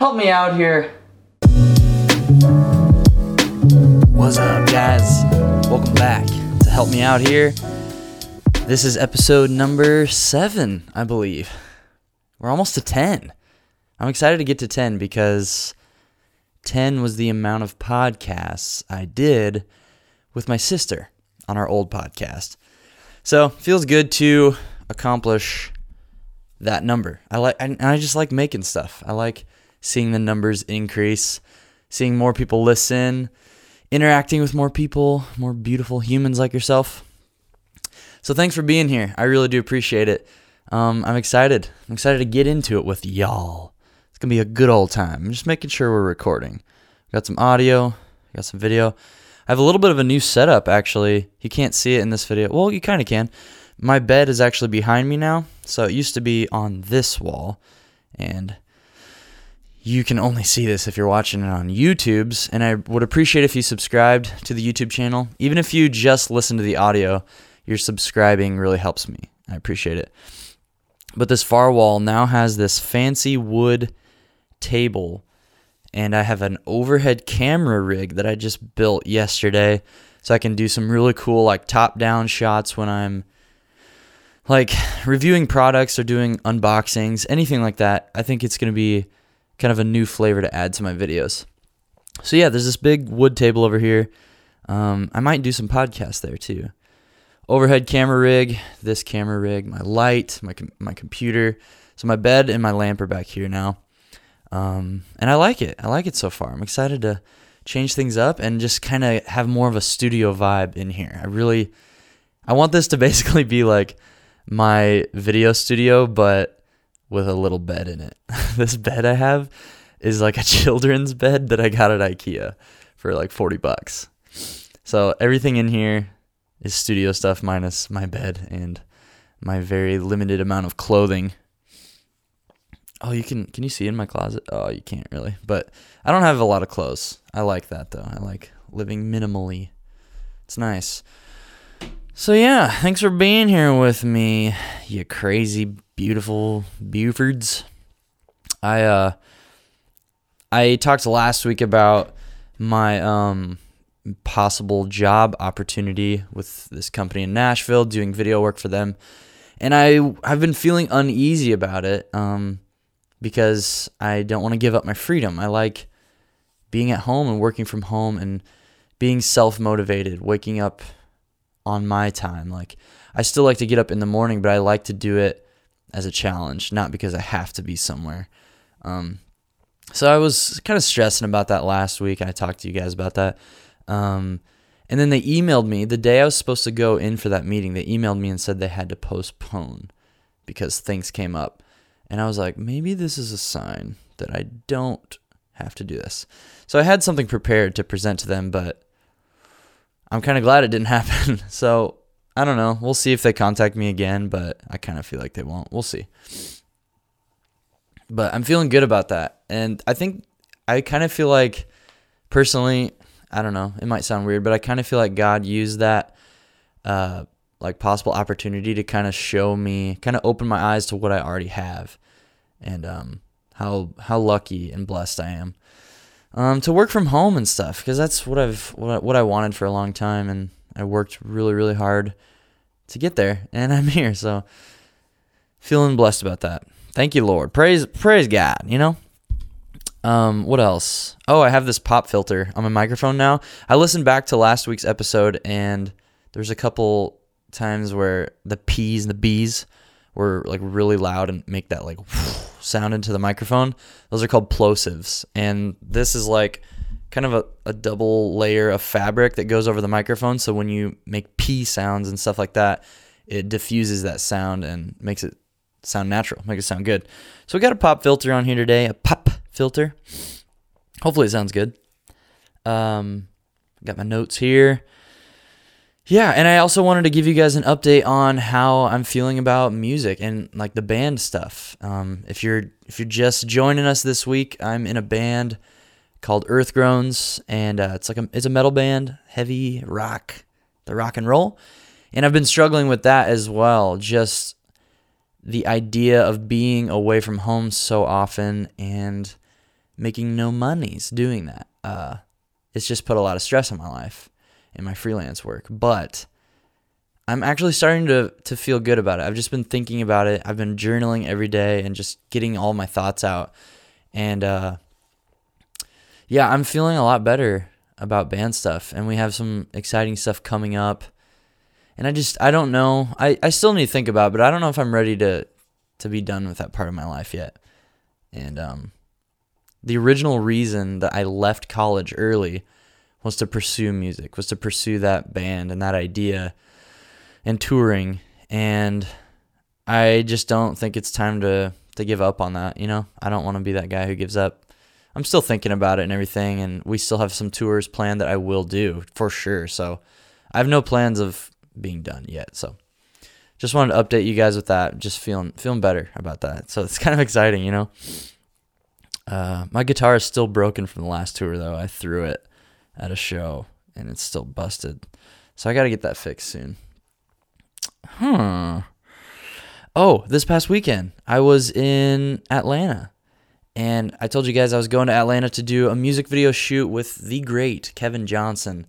Help me out here. What's up, guys? Welcome back to Help Me Out Here. This is episode number seven, I believe. We're almost to 10. I'm excited to get to 10 because 10 was the amount of podcasts I did with my sister on our old podcast. So, feels good to accomplish that number. I like and I just like making stuff. I like seeing the numbers increase, seeing more people listen, interacting with more people, more beautiful humans like yourself. So thanks for being here. I really do appreciate it. Um, I'm excited. I'm excited to get into it with y'all. It's gonna be a good old time. I'm just making sure we're recording. Got some audio, got some video. I have a little bit of a new setup actually. You can't see it in this video. Well, you kind of can. My bed is actually behind me now. So it used to be on this wall, and you can only see this if you're watching it on YouTube's. And I would appreciate if you subscribed to the YouTube channel. Even if you just listen to the audio, your subscribing really helps me. I appreciate it. But this far wall now has this fancy wood table, and I have an overhead camera rig that I just built yesterday. So I can do some really cool, like top down shots when I'm like reviewing products or doing unboxings, anything like that. I think it's going to be kind of a new flavor to add to my videos. So yeah, there's this big wood table over here. Um, I might do some podcasts there too. Overhead camera rig, this camera rig, my light, my my computer. So my bed and my lamp are back here now, um, and I like it. I like it so far. I'm excited to change things up and just kind of have more of a studio vibe in here. I really, I want this to basically be like my video studio, but with a little bed in it. this bed I have is like a children's bed that I got at IKEA for like 40 bucks. So everything in here is studio stuff minus my bed and my very limited amount of clothing. Oh, you can can you see in my closet? Oh, you can't really. But I don't have a lot of clothes. I like that though. I like living minimally. It's nice. So yeah, thanks for being here with me, you crazy beautiful Bufords. I uh I talked last week about my um possible job opportunity with this company in Nashville doing video work for them. And I I've been feeling uneasy about it um because I don't want to give up my freedom. I like being at home and working from home and being self-motivated, waking up on my time. Like I still like to get up in the morning, but I like to do it as a challenge, not because I have to be somewhere. Um, so I was kind of stressing about that last week. I talked to you guys about that. Um, and then they emailed me the day I was supposed to go in for that meeting. They emailed me and said they had to postpone because things came up. And I was like, maybe this is a sign that I don't have to do this. So I had something prepared to present to them, but I'm kind of glad it didn't happen. so I don't know. We'll see if they contact me again, but I kind of feel like they won't. We'll see. But I'm feeling good about that. And I think I kind of feel like personally, I don't know, it might sound weird, but I kind of feel like God used that uh like possible opportunity to kind of show me, kind of open my eyes to what I already have and um how how lucky and blessed I am. Um to work from home and stuff because that's what I've what I, what I wanted for a long time and I worked really really hard to get there, and I'm here. So feeling blessed about that. Thank you, Lord. Praise praise God. You know. Um, what else? Oh, I have this pop filter on my microphone now. I listened back to last week's episode, and there's a couple times where the P's and the B's were like really loud and make that like sound into the microphone. Those are called plosives, and this is like kind of a, a double layer of fabric that goes over the microphone. So when you make P sounds and stuff like that, it diffuses that sound and makes it sound natural, make it sound good. So we got a pop filter on here today, a pop filter. Hopefully it sounds good. Um, got my notes here. Yeah, and I also wanted to give you guys an update on how I'm feeling about music and like the band stuff. Um, if you're if you're just joining us this week, I'm in a band called Earth Groans, and uh, it's like a it's a metal band, heavy rock, the rock and roll, and I've been struggling with that as well. Just the idea of being away from home so often and making no monies doing that. Uh, it's just put a lot of stress on my life and my freelance work. But I'm actually starting to to feel good about it. I've just been thinking about it. I've been journaling every day and just getting all my thoughts out. And uh, yeah, I'm feeling a lot better about band stuff. And we have some exciting stuff coming up. And I just I don't know. I, I still need to think about it, but I don't know if I'm ready to to be done with that part of my life yet. And um the original reason that I left college early was to pursue music, was to pursue that band and that idea and touring. And I just don't think it's time to to give up on that, you know? I don't want to be that guy who gives up. I'm still thinking about it and everything and we still have some tours planned that I will do for sure. So I have no plans of being done yet. So just wanted to update you guys with that. Just feeling feeling better about that. So it's kind of exciting, you know. Uh, my guitar is still broken from the last tour though. I threw it at a show and it's still busted. So I got to get that fixed soon. Huh. Oh, this past weekend I was in Atlanta. And I told you guys I was going to Atlanta to do a music video shoot with the great Kevin Johnson.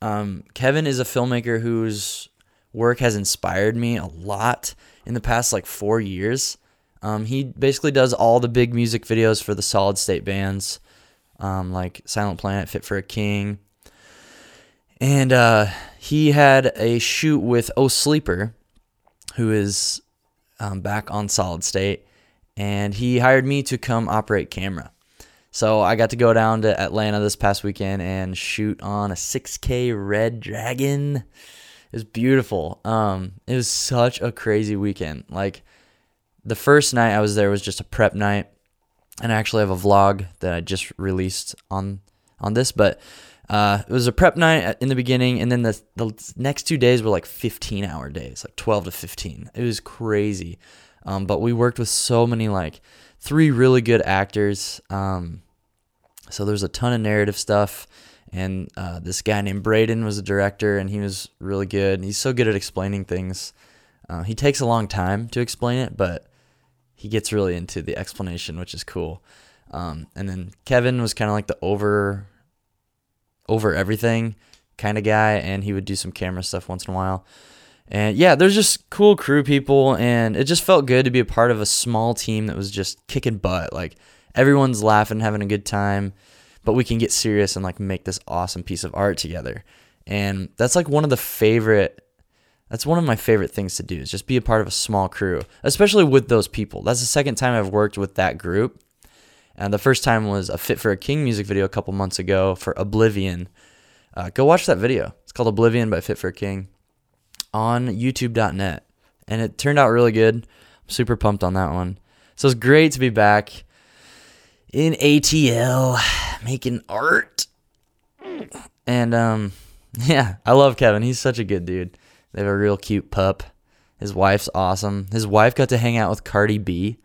Um, Kevin is a filmmaker whose work has inspired me a lot in the past like four years. Um, he basically does all the big music videos for the solid state bands, um, like Silent Planet, Fit for a King. And uh, he had a shoot with Oh Sleeper, who is um, back on solid state, and he hired me to come operate camera. So I got to go down to Atlanta this past weekend and shoot on a 6K Red Dragon. It was beautiful. Um, it was such a crazy weekend. Like the first night I was there was just a prep night, and I actually have a vlog that I just released on on this. But uh, it was a prep night in the beginning, and then the the next two days were like 15 hour days, like 12 to 15. It was crazy. Um, but we worked with so many like three really good actors. Um, so there's a ton of narrative stuff. And uh, this guy named Braden was a director, and he was really good. He's so good at explaining things. Uh, he takes a long time to explain it, but he gets really into the explanation, which is cool. Um, and then Kevin was kind of like the over over everything kind of guy, and he would do some camera stuff once in a while. And yeah, there's just cool crew people, and it just felt good to be a part of a small team that was just kicking butt. Like everyone's laughing, having a good time, but we can get serious and like make this awesome piece of art together. And that's like one of the favorite that's one of my favorite things to do is just be a part of a small crew, especially with those people. That's the second time I've worked with that group. And the first time was a Fit for a King music video a couple months ago for Oblivion. Uh, go watch that video. It's called Oblivion by Fit for a King on youtube.net. And it turned out really good. I'm super pumped on that one. So it's great to be back in ATL making art. And um yeah, I love Kevin. He's such a good dude. They have a real cute pup. His wife's awesome. His wife got to hang out with Cardi B.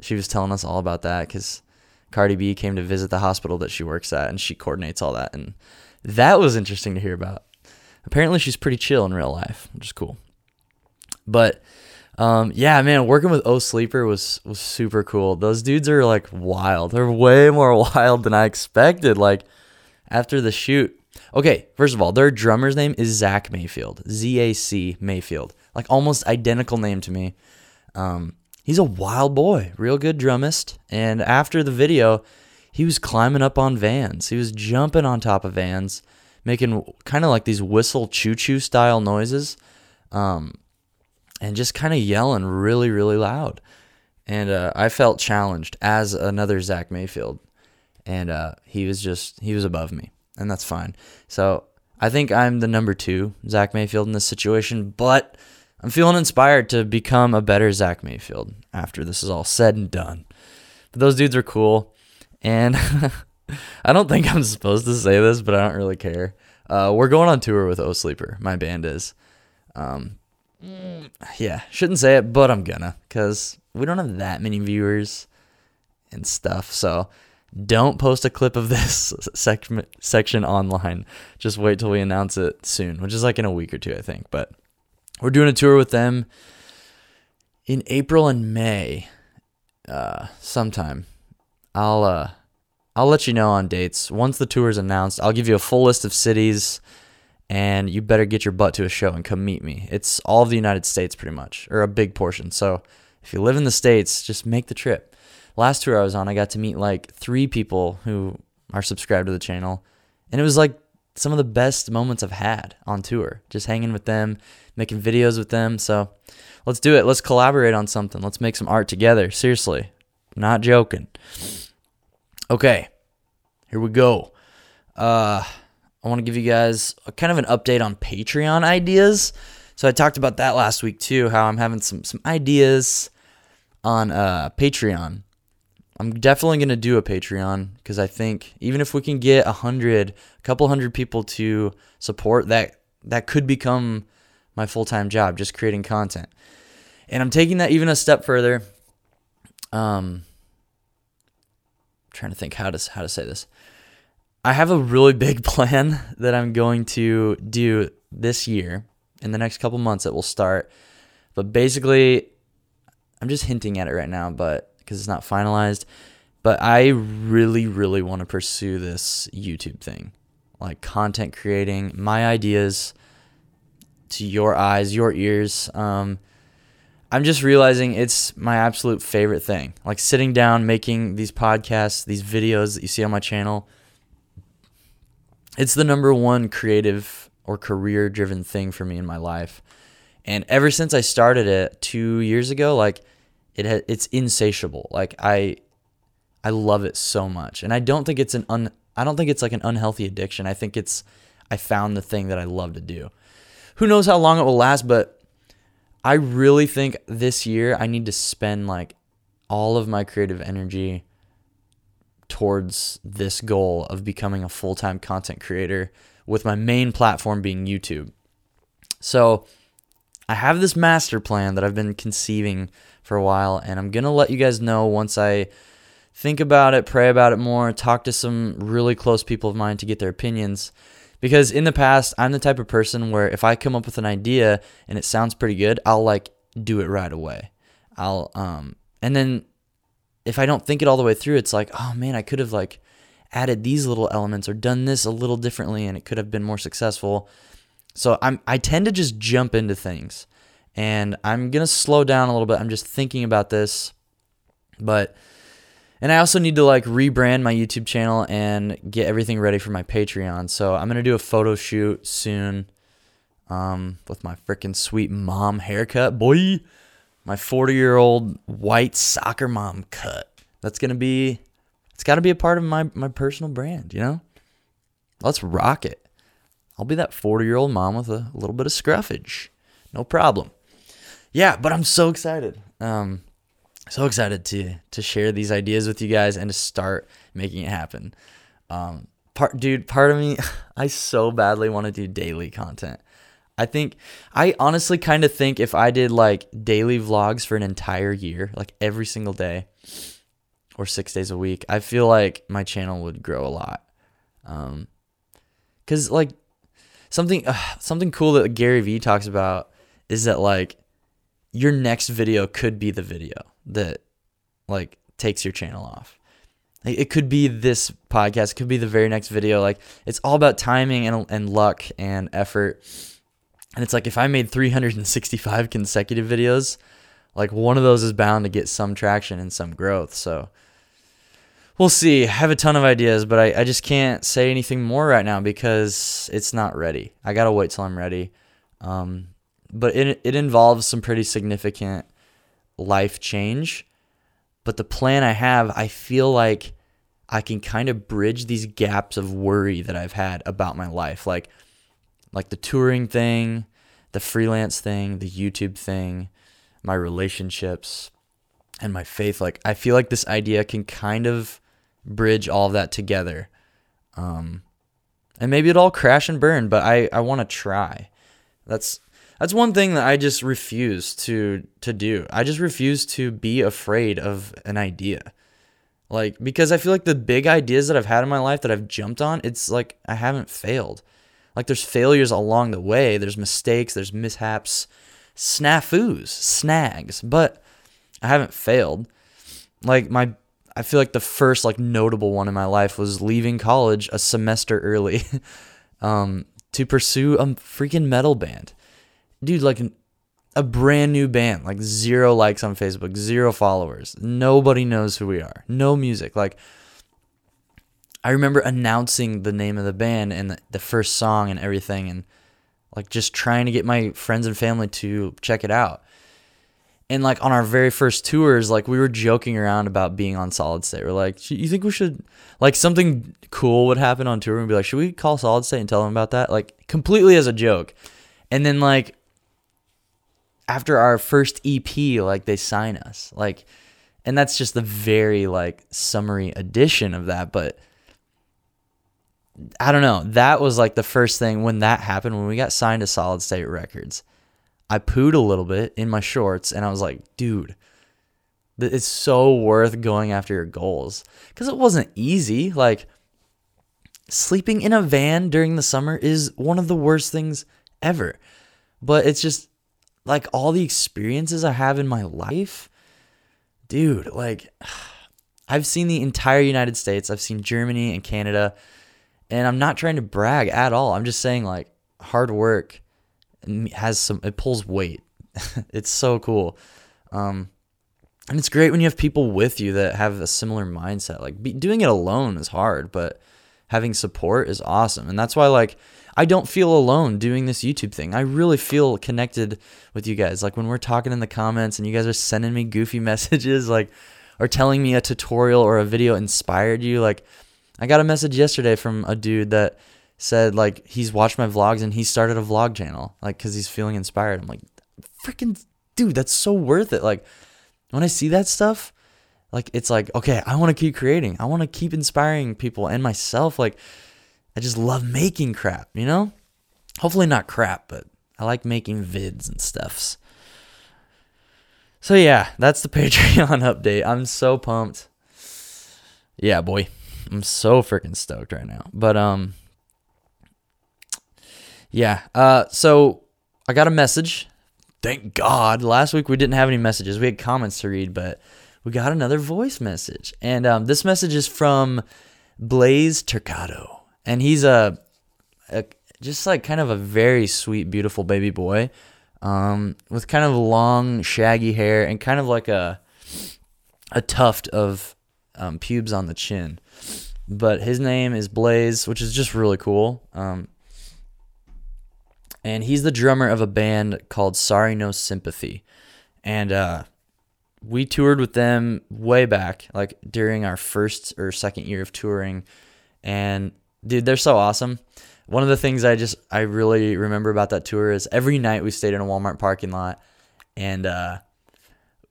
She was telling us all about that because Cardi B came to visit the hospital that she works at and she coordinates all that. And that was interesting to hear about. Apparently, she's pretty chill in real life, which is cool. But um, yeah, man, working with O Sleeper was was super cool. Those dudes are like wild. They're way more wild than I expected. Like after the shoot, Okay, first of all, their drummer's name is Zac Mayfield. Z A C Mayfield. Like almost identical name to me. Um, he's a wild boy, real good drummist. And after the video, he was climbing up on vans. He was jumping on top of vans, making kind of like these whistle choo choo style noises. Um, and just kind of yelling really, really loud. And uh, I felt challenged as another Zach Mayfield. And uh, he was just, he was above me and that's fine. So I think I'm the number two Zach Mayfield in this situation, but I'm feeling inspired to become a better Zach Mayfield after this is all said and done. But those dudes are cool, and I don't think I'm supposed to say this, but I don't really care. Uh, we're going on tour with O Sleeper. My band is. Um, yeah, shouldn't say it, but I'm gonna because we don't have that many viewers and stuff. So don't post a clip of this sec- section online. Just wait till we announce it soon, which is like in a week or two, I think. But we're doing a tour with them in April and May, uh, sometime. I'll uh, I'll let you know on dates. Once the tour is announced, I'll give you a full list of cities and you better get your butt to a show and come meet me. It's all of the United States pretty much, or a big portion. So if you live in the States, just make the trip. Last tour I was on, I got to meet like three people who are subscribed to the channel. And it was like some of the best moments I've had on tour, just hanging with them, making videos with them. So let's do it. Let's collaborate on something. Let's make some art together. Seriously, not joking. Okay, here we go. Uh, I want to give you guys a, kind of an update on Patreon ideas. So I talked about that last week too, how I'm having some some ideas on uh, Patreon. I'm definitely gonna do a Patreon because I think even if we can get a hundred, a couple hundred people to support that, that could become my full time job, just creating content. And I'm taking that even a step further. Um, trying to think how to how to say this. I have a really big plan that I'm going to do this year in the next couple months that will start. But basically, I'm just hinting at it right now, but because it's not finalized. But I really, really want to pursue this YouTube thing, like content creating, my ideas to your eyes, your ears. Um, I'm just realizing it's my absolute favorite thing. Like sitting down, making these podcasts, these videos that you see on my channel it's the number one creative or career driven thing for me in my life. And ever since I started it 2 years ago, like it ha- it's insatiable. Like I I love it so much. And I don't think it's an un I don't think it's like an unhealthy addiction. I think it's I found the thing that I love to do. Who knows how long it will last, but I really think this year I need to spend like all of my creative energy towards this goal of becoming a full time content creator with my main platform being YouTube. So I have this master plan that I've been conceiving for a while, and I'm going to let you guys know once I think about it, pray about it more, talk to some really close people of mine to get their opinions. Because in the past, I'm the type of person where if I come up with an idea and it sounds pretty good, I'll like do it right away. I'll um and then if I don't think it all the way through, it's like, oh man, I could have like added these little elements or done this a little differently and it could have been more successful. So I'm I tend to just jump into things. And I'm going to slow down a little bit. I'm just thinking about this. But and I also need to like rebrand my YouTube channel and get everything ready for my Patreon. So I'm to do a photo shoot soon um with my freaking sweet mom haircut. Boy, my 40 year old white soccer mom cut. That's gonna be, it's got to be a part of my my personal brand. You know, let's rock it. I'll be that 40 year old mom with a little bit of scruffage, no problem. Yeah, but I'm so excited. Um, so excited to to share these ideas with you guys and to start making it happen. Um, part, dude, part of me, I so badly want to do daily content. I think I honestly kind of think if I did like daily vlogs for an entire year, like every single day or 6 days a week, I feel like my channel would grow a lot. Um cuz like something uh, something cool that Gary Vee talks about is that like your next video could be the video that like takes your channel off. It could be this podcast, it could be the very next video. Like it's all about timing and and luck and effort and it's like if I made 365 consecutive videos, like one of those is bound to get some traction and some growth. So we'll see. I have a ton of ideas, but I, I just can't say anything more right now because it's not ready. I got to wait till I'm ready. Um, but it, it involves some pretty significant life change. But the plan I have, I feel like I can kind of bridge these gaps of worry that I've had about my life. Like, like the touring thing, the freelance thing, the YouTube thing, my relationships, and my faith. Like I feel like this idea can kind of bridge all of that together. Um, and maybe it'll all crash and burn, but I, I want to try. That's that's one thing that I just refuse to to do. I just refuse to be afraid of an idea. Like because I feel like the big ideas that I've had in my life that I've jumped on, it's like I haven't failed. Like there's failures along the way, there's mistakes, there's mishaps, snafus, snags, but I haven't failed. Like my I feel like the first like notable one in my life was leaving college a semester early um, to pursue a freaking metal band. Dude, like a brand new band, like zero likes on Facebook, zero followers. Nobody knows who we are. No music. Like I remember announcing the name of the band and the, the first song and everything and like just trying to get my friends and family to check it out and like on our very first tours like we were joking around about being on solid state we're like you think we should like something cool would happen on tour and be like should we call solid state and tell them about that like completely as a joke and then like after our first ep like they sign us like and that's just the very like summary edition of that but i don't know that was like the first thing when that happened when we got signed to solid state records I pooed a little bit in my shorts and I was like, dude, it's so worth going after your goals. Because it wasn't easy. Like, sleeping in a van during the summer is one of the worst things ever. But it's just like all the experiences I have in my life. Dude, like, I've seen the entire United States, I've seen Germany and Canada. And I'm not trying to brag at all. I'm just saying, like, hard work has some it pulls weight. it's so cool. Um, and it's great when you have people with you that have a similar mindset. Like be, doing it alone is hard, but having support is awesome. And that's why like I don't feel alone doing this YouTube thing. I really feel connected with you guys. Like when we're talking in the comments and you guys are sending me goofy messages like or telling me a tutorial or a video inspired you like I got a message yesterday from a dude that said like he's watched my vlogs and he started a vlog channel like because he's feeling inspired. I'm like, freaking dude, that's so worth it. Like when I see that stuff, like it's like okay, I want to keep creating. I want to keep inspiring people and myself. Like I just love making crap, you know. Hopefully not crap, but I like making vids and stuffs. So yeah, that's the Patreon update. I'm so pumped. Yeah, boy. I'm so freaking stoked right now. But um yeah. Uh, so I got a message. Thank God. Last week we didn't have any messages. We had comments to read, but we got another voice message. And um, this message is from Blaze Turcado. And he's a, a, just like kind of a very sweet, beautiful baby boy um, with kind of long, shaggy hair and kind of like a, a tuft of um, pubes on the chin. But his name is Blaze, which is just really cool. Um, and he's the drummer of a band called Sorry No Sympathy. And uh, we toured with them way back, like during our first or second year of touring. And dude, they're so awesome. One of the things I just I really remember about that tour is every night we stayed in a Walmart parking lot, and uh,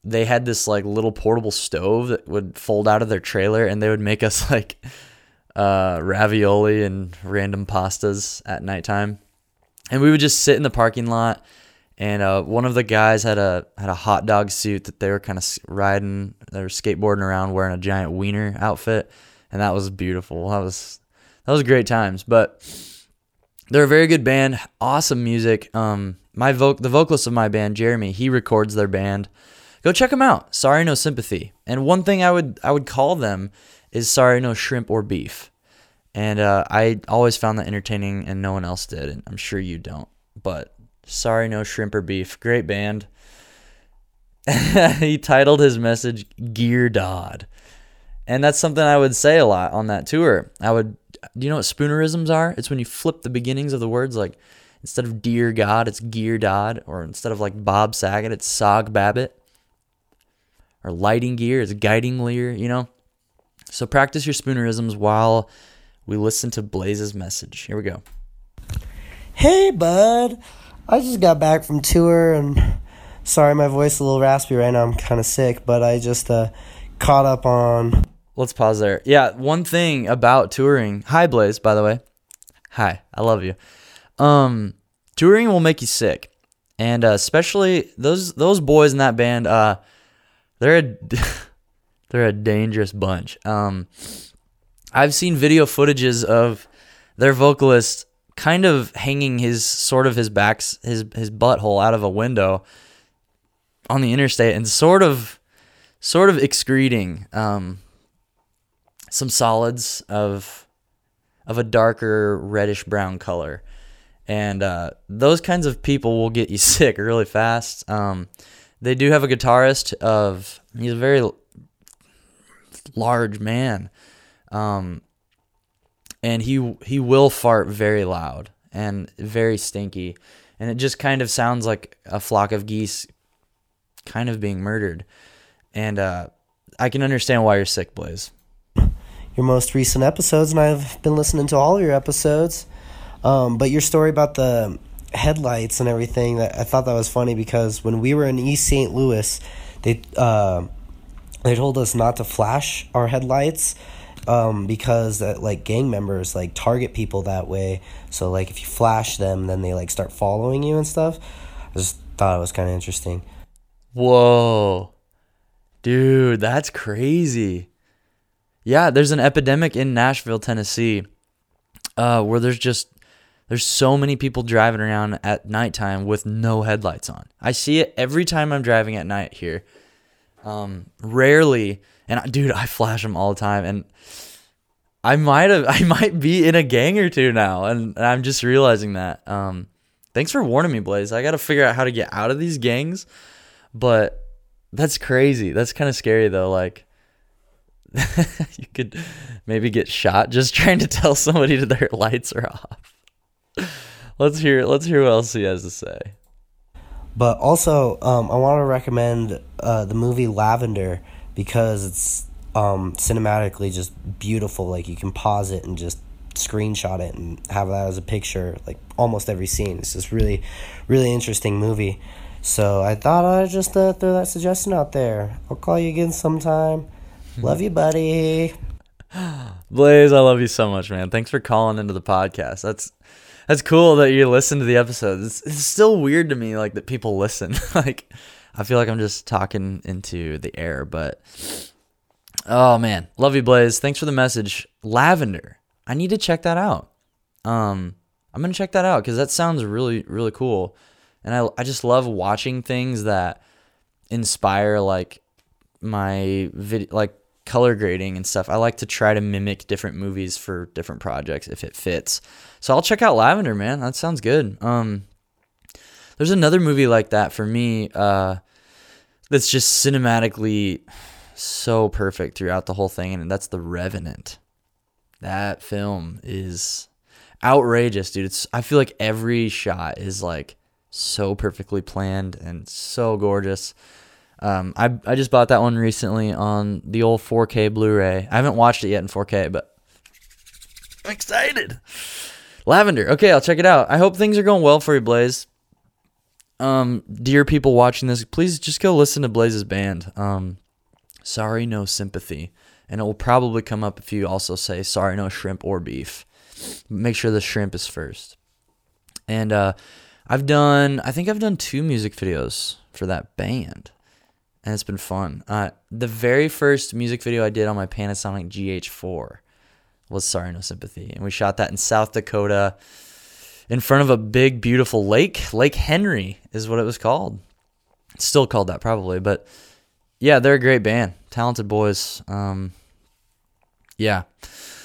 they had this like little portable stove that would fold out of their trailer, and they would make us like uh, ravioli and random pastas at nighttime. And we would just sit in the parking lot and uh, one of the guys had a had a hot dog suit that they were kind of riding they were skateboarding around wearing a giant wiener outfit. And that was beautiful. That was was great times but they're a very good band awesome music um my voc the vocalist of my band jeremy he records their band go check them out sorry no sympathy and one thing i would i would call them is sorry no shrimp or beef and uh, I always found that entertaining, and no one else did. And I'm sure you don't. But sorry, no shrimp or beef. Great band. he titled his message Gear Dodd. And that's something I would say a lot on that tour. I would, do you know what spoonerisms are? It's when you flip the beginnings of the words, like instead of Dear God, it's Gear Dodd, or instead of like Bob Saget, it's Sog Babbitt, or lighting gear, is guiding leer, you know? So practice your spoonerisms while we listen to Blaze's message. Here we go. Hey, bud. I just got back from tour and sorry my voice is a little raspy right now. I'm kind of sick, but I just uh, caught up on. Let's pause there. Yeah, one thing about touring. Hi, Blaze, by the way. Hi, I love you. Um, touring will make you sick, and uh, especially those those boys in that band. Uh, they're a they're a dangerous bunch. Um, I've seen video footages of their vocalist kind of hanging his sort of his backs his his butthole out of a window on the interstate and sort of sort of excreting um, some solids of of a darker reddish brown color. And uh, those kinds of people will get you sick really fast. Um, they do have a guitarist of he's a very large man. Um, and he he will fart very loud and very stinky and it just kind of sounds like a flock of geese kind of being murdered and uh, i can understand why you're sick blaze your most recent episodes, and I've been listening to all your episodes. Um, but your story about the headlights and everything, that I thought that was funny because when we were in East St. Louis, they uh, they told us not to flash our headlights um, because that like gang members like target people that way. So like if you flash them, then they like start following you and stuff. I just thought it was kind of interesting. Whoa, dude, that's crazy. Yeah, there's an epidemic in Nashville, Tennessee, uh, where there's just there's so many people driving around at nighttime with no headlights on. I see it every time I'm driving at night here. Um, rarely, and I, dude, I flash them all the time, and I might have, I might be in a gang or two now, and, and I'm just realizing that. Um, thanks for warning me, Blaze. I got to figure out how to get out of these gangs, but that's crazy. That's kind of scary though. Like, you could maybe get shot just trying to tell somebody that their lights are off. let's hear let's hear what else he has to say. But also, um, I want to recommend uh, the movie Lavender because it's um, cinematically just beautiful. Like you can pause it and just screenshot it and have that as a picture, like almost every scene. It's just really, really interesting movie. So I thought I'd just uh, throw that suggestion out there. I'll call you again sometime. Love you, buddy. Blaze, I love you so much, man. Thanks for calling into the podcast. That's that's cool that you listen to the episodes. It's, it's still weird to me, like that people listen. like, I feel like I'm just talking into the air, but oh man, love you, Blaze. Thanks for the message. Lavender, I need to check that out. Um, I'm gonna check that out because that sounds really, really cool, and I I just love watching things that inspire like my video, like color grading and stuff. I like to try to mimic different movies for different projects if it fits. So I'll check out Lavender, man. That sounds good. Um, there's another movie like that for me uh, that's just cinematically so perfect throughout the whole thing, and that's The Revenant. That film is outrageous, dude. It's I feel like every shot is like so perfectly planned and so gorgeous. Um, I I just bought that one recently on the old 4K Blu-ray. I haven't watched it yet in 4K, but I'm excited. Lavender. Okay, I'll check it out. I hope things are going well for you, Blaze. Um, dear people watching this, please just go listen to Blaze's band. Um, sorry, no sympathy, and it will probably come up if you also say sorry, no shrimp or beef. Make sure the shrimp is first. And uh, I've done, I think I've done two music videos for that band and it's been fun. Uh, the very first music video I did on my Panasonic GH4 was Sorry No Sympathy, and we shot that in South Dakota in front of a big, beautiful lake. Lake Henry is what it was called. It's still called that, probably, but yeah, they're a great band, talented boys. Um, yeah,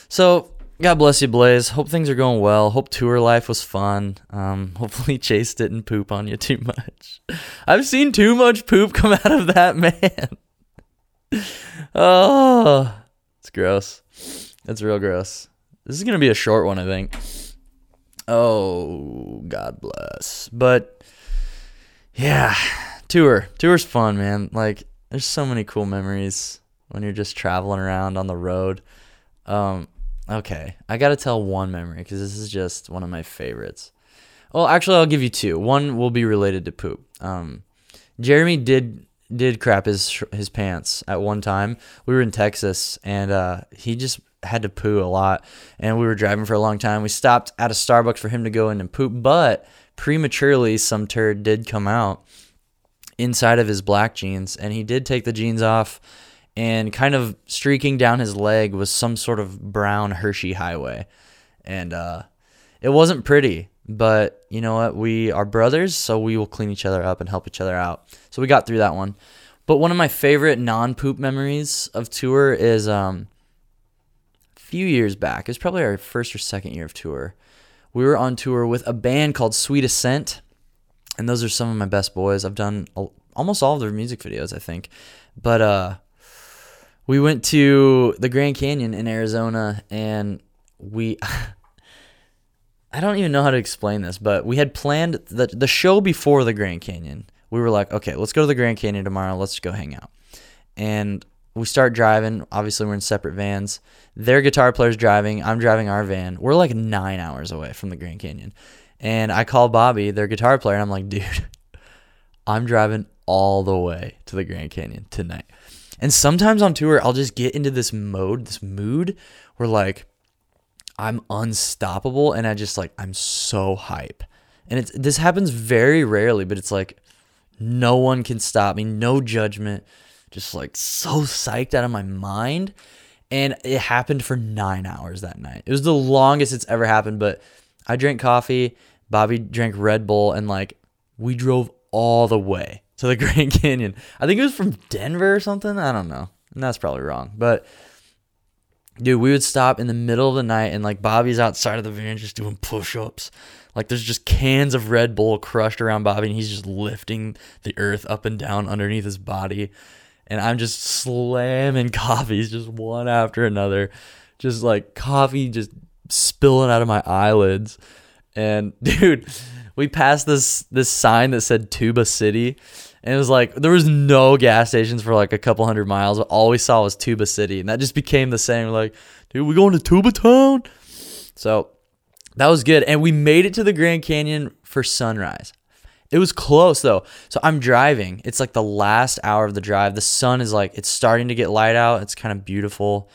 so God bless you, Blaze. Hope things are going well. Hope tour life was fun. Um, hopefully Chase didn't poop on you too much. I've seen too much poop come out of that man. oh, it's gross. It's real gross. This is gonna be a short one, I think. Oh, God bless. But yeah, tour. Tour's fun, man. Like, there's so many cool memories when you're just traveling around on the road. Um, Okay, I gotta tell one memory because this is just one of my favorites. Well, actually, I'll give you two. One will be related to poop. Um, Jeremy did did crap his his pants at one time. We were in Texas, and uh, he just had to poo a lot. And we were driving for a long time. We stopped at a Starbucks for him to go in and poop, but prematurely, some turd did come out inside of his black jeans, and he did take the jeans off and kind of streaking down his leg was some sort of brown Hershey highway. And uh, it wasn't pretty, but you know what? We are brothers, so we will clean each other up and help each other out. So we got through that one. But one of my favorite non poop memories of tour is um, a few years back. It was probably our first or second year of tour. We were on tour with a band called Sweet Ascent, and those are some of my best boys. I've done almost all of their music videos, I think. But uh, we went to the Grand Canyon in Arizona, and we. I don't even know how to explain this, but we had planned the the show before the Grand Canyon. We were like, okay, let's go to the Grand Canyon tomorrow. Let's go hang out. And we start driving. Obviously, we're in separate vans. Their guitar player's driving. I'm driving our van. We're like nine hours away from the Grand Canyon. And I call Bobby, their guitar player, and I'm like, dude, I'm driving all the way to the Grand Canyon tonight. And sometimes on tour, I'll just get into this mode, this mood where like I'm unstoppable and I just like, I'm so hype. And it's, this happens very rarely, but it's like no one can stop me, no judgment just like so psyched out of my mind. And it happened for nine hours that night. It was the longest it's ever happened, but I drank coffee, Bobby drank Red Bull, and like we drove all the way to the Grand Canyon. I think it was from Denver or something. I don't know. And that's probably wrong. But dude, we would stop in the middle of the night and like Bobby's outside of the van just doing push ups. Like there's just cans of Red Bull crushed around Bobby and he's just lifting the earth up and down underneath his body and I'm just slamming coffees just one after another, just like coffee just spilling out of my eyelids. And dude, we passed this this sign that said Tuba City, and it was like there was no gas stations for like a couple hundred miles. All we saw was Tuba City, and that just became the same. Like, dude, we going to Tuba Town. So that was good, and we made it to the Grand Canyon for sunrise. It was close though. So I'm driving. It's like the last hour of the drive. The sun is like it's starting to get light out. It's kind of beautiful.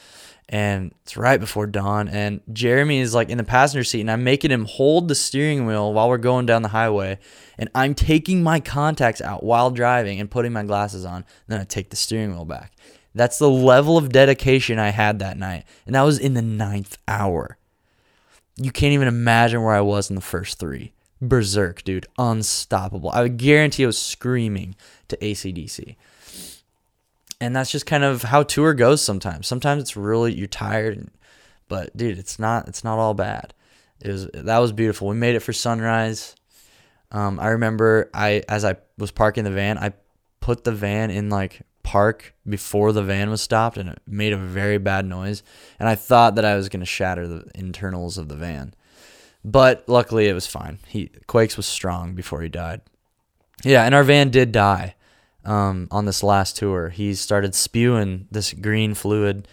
And it's right before dawn. And Jeremy is like in the passenger seat, and I'm making him hold the steering wheel while we're going down the highway. And I'm taking my contacts out while driving and putting my glasses on. Then I take the steering wheel back. That's the level of dedication I had that night. And that was in the ninth hour. You can't even imagine where I was in the first three berserk, dude. Unstoppable. I would guarantee I was screaming to ACDC. And that's just kind of how tour goes sometimes. Sometimes it's really you're tired, but dude, it's not it's not all bad. It was that was beautiful. We made it for sunrise. Um, I remember I as I was parking the van, I put the van in like park before the van was stopped, and it made a very bad noise. And I thought that I was gonna shatter the internals of the van. But luckily, it was fine. He Quakes was strong before he died. Yeah, and our van did die um, on this last tour. He started spewing this green fluid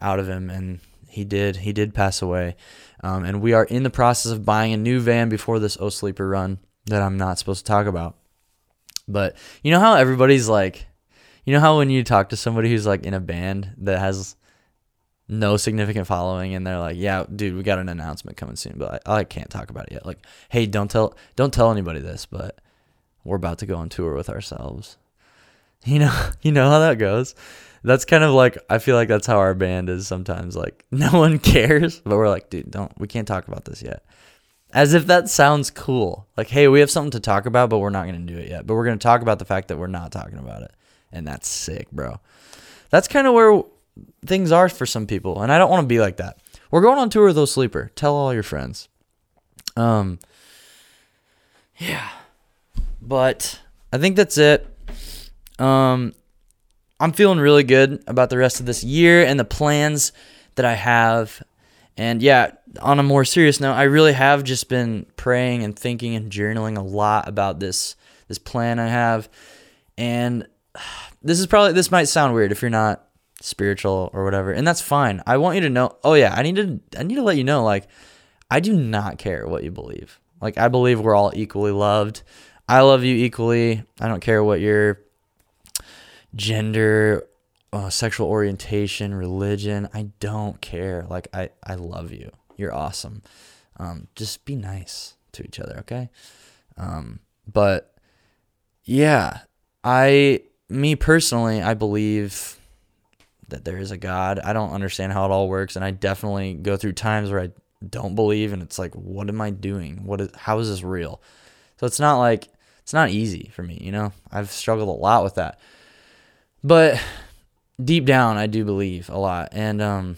out of him, and he did. He did pass away. Um, and we are in the process of buying a new van before this O Sleeper run that I'm not supposed to talk about. But you know how everybody's like, you know how when you talk to somebody who's like in a band that has no significant following and they're like yeah dude we got an announcement coming soon but I, I can't talk about it yet like hey don't tell don't tell anybody this but we're about to go on tour with ourselves you know you know how that goes that's kind of like i feel like that's how our band is sometimes like no one cares but we're like dude don't we can't talk about this yet as if that sounds cool like hey we have something to talk about but we're not going to do it yet but we're going to talk about the fact that we're not talking about it and that's sick bro that's kind of where things are for some people, and I don't want to be like that. We're going on tour with those sleeper. Tell all your friends. Um, yeah, but I think that's it. Um, I'm feeling really good about the rest of this year and the plans that I have. And yeah, on a more serious note, I really have just been praying and thinking and journaling a lot about this this plan I have. And this is probably this might sound weird if you're not spiritual or whatever, and that's fine. I want you to know. Oh yeah, I need to I need to let you know like I do not care what you believe. Like I believe we're all equally loved. I love you equally. I don't care what your gender, uh, sexual orientation, religion. I don't care. Like I I love you. You're awesome. Um, just be nice to each other, okay? Um, but yeah, I me personally, I believe that there is a God. I don't understand how it all works, and I definitely go through times where I don't believe, and it's like, what am I doing? What is? How is this real? So it's not like it's not easy for me, you know. I've struggled a lot with that, but deep down, I do believe a lot, and um,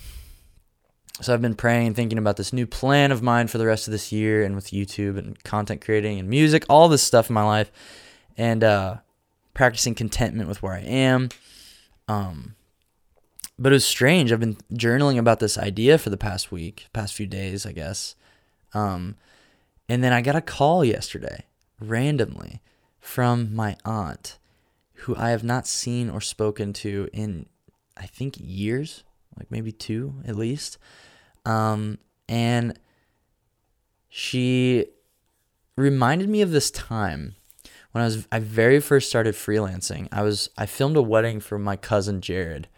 so I've been praying thinking about this new plan of mine for the rest of this year and with YouTube and content creating and music, all this stuff in my life, and uh, practicing contentment with where I am. Um, but it was strange. I've been journaling about this idea for the past week, past few days, I guess. Um, and then I got a call yesterday, randomly, from my aunt, who I have not seen or spoken to in, I think, years, like maybe two at least. Um, and she reminded me of this time when I was I very first started freelancing. I was I filmed a wedding for my cousin Jared,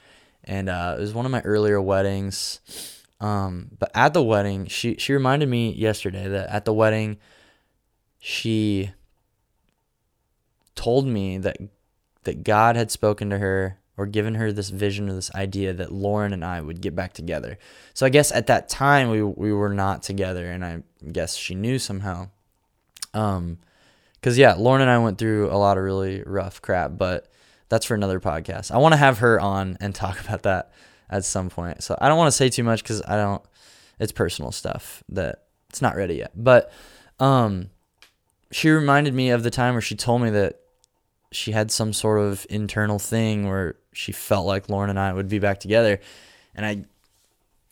and uh, it was one of my earlier weddings. Um, but at the wedding, she she reminded me yesterday that at the wedding, she told me that that God had spoken to her or given her this vision or this idea that Lauren and I would get back together. So I guess at that time we we were not together, and I guess she knew somehow. Um, cause yeah, Lauren and I went through a lot of really rough crap, but that's for another podcast. I want to have her on and talk about that at some point. So I don't want to say too much because I don't. It's personal stuff that it's not ready yet. But um, she reminded me of the time where she told me that she had some sort of internal thing where she felt like Lauren and I would be back together, and I.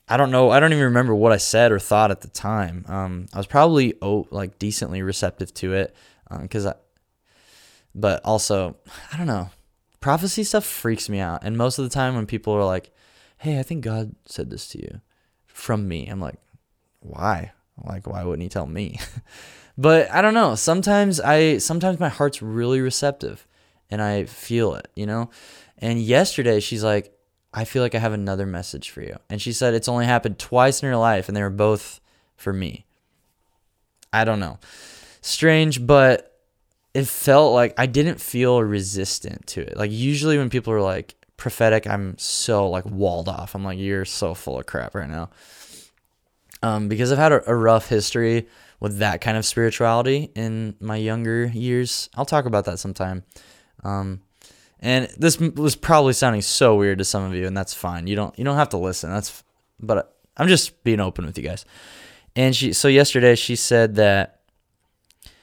I don't know. I don't even remember what I said or thought at the time. Um, I was probably oh, like decently receptive to it, because um, I. But also, I don't know. Prophecy stuff freaks me out, and most of the time when people are like, "Hey, I think God said this to you," from me, I'm like, "Why? Like, why wouldn't He tell me?" but I don't know. Sometimes I, sometimes my heart's really receptive, and I feel it, you know. And yesterday, she's like, I feel like I have another message for you. And she said it's only happened twice in her life, and they were both for me. I don't know. Strange, but it felt like I didn't feel resistant to it. Like, usually when people are like prophetic, I'm so like walled off. I'm like, you're so full of crap right now. Um, because I've had a, a rough history with that kind of spirituality in my younger years. I'll talk about that sometime. Um, and this was probably sounding so weird to some of you, and that's fine. You don't you don't have to listen. That's but I'm just being open with you guys. And she so yesterday she said that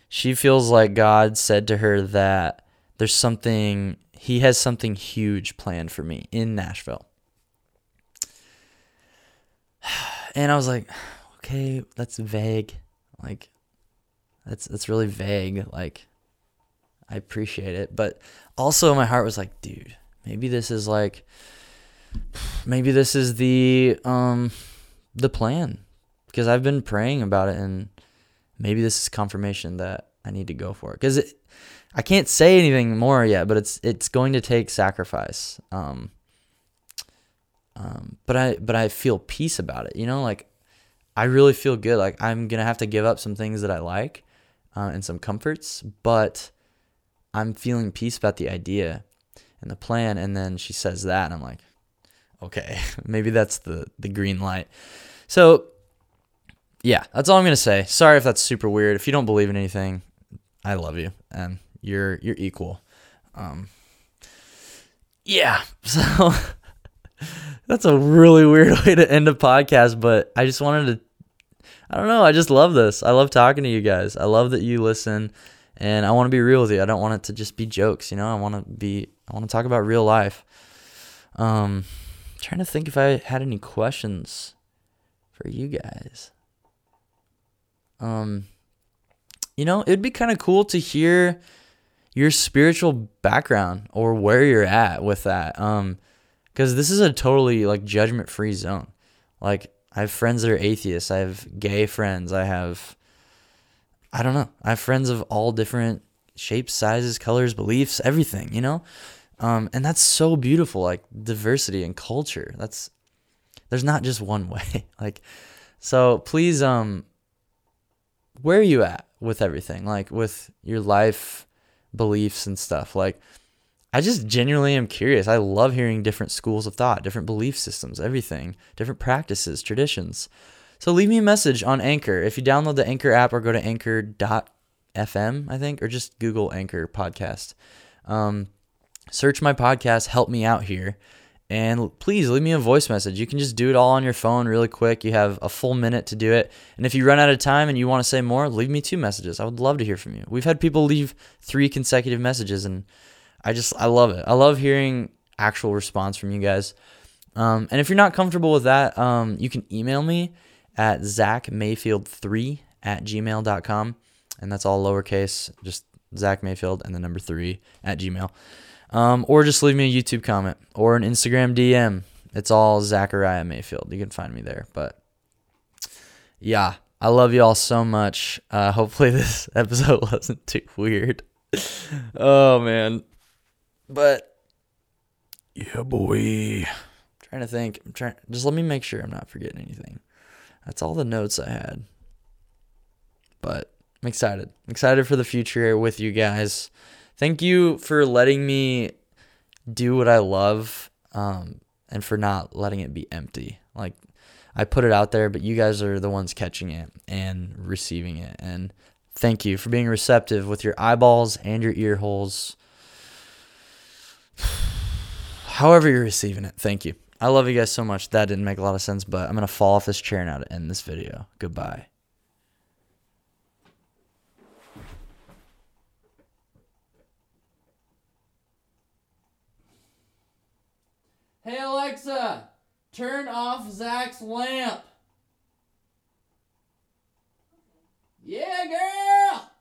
she feels like God said to her that there's something he has something huge planned for me in Nashville. And I was like, okay, that's vague. Like that's that's really vague. Like I appreciate it, but also my heart was like, dude, maybe this is like maybe this is the um the plan because I've been praying about it and maybe this is confirmation that I need to go for it cuz I can't say anything more yet, but it's it's going to take sacrifice. Um um but I but I feel peace about it, you know, like I really feel good like I'm to have to give up some things that I like uh, and some comforts, but I'm feeling peace about the idea and the plan. And then she says that, and I'm like, okay, maybe that's the the green light. So yeah, that's all I'm gonna say. Sorry if that's super weird. If you don't believe in anything, I love you, and you're you're equal. Um, yeah, so that's a really weird way to end a podcast, but I just wanted to. I don't know. I just love this. I love talking to you guys. I love that you listen and I want to be real with you. I don't want it to just be jokes, you know. I want to be I want to talk about real life. Um trying to think if I had any questions for you guys. Um you know, it'd be kind of cool to hear your spiritual background or where you're at with that. Um cuz this is a totally like judgment-free zone. Like I have friends that are atheists. I have gay friends. I have I don't know. I have friends of all different shapes, sizes, colors, beliefs, everything, you know? Um, and that's so beautiful, like diversity and culture. That's there's not just one way. like so please um where are you at with everything? Like with your life beliefs and stuff. Like I just genuinely am curious. I love hearing different schools of thought, different belief systems, everything, different practices, traditions. So leave me a message on Anchor. If you download the Anchor app or go to anchor.fm, I think, or just Google Anchor podcast. Um, search my podcast, help me out here, And please leave me a voice message. You can just do it all on your phone really quick. You have a full minute to do it. And if you run out of time and you want to say more, leave me two messages. I would love to hear from you. We've had people leave three consecutive messages, and I just, I love it. I love hearing actual response from you guys. Um, and if you're not comfortable with that, um, you can email me at zacmayfield3 at gmail.com. And that's all lowercase, just Zac Mayfield and the number three at gmail. Um, or just leave me a YouTube comment or an Instagram DM. It's all Zachariah Mayfield. You can find me there. But yeah, I love you all so much. Uh, hopefully, this episode wasn't too weird. oh, man. But yeah, boy. I'm trying to think. I'm trying. Just let me make sure I'm not forgetting anything. That's all the notes I had. But I'm excited. I'm excited for the future with you guys. Thank you for letting me do what I love um, and for not letting it be empty. Like, I put it out there, but you guys are the ones catching it and receiving it. And thank you for being receptive with your eyeballs and your ear holes. However, you're receiving it, thank you. I love you guys so much. That didn't make a lot of sense, but I'm going to fall off this chair now to end this video. Goodbye. Hey Alexa, turn off Zac's lamp. Yeah, girl.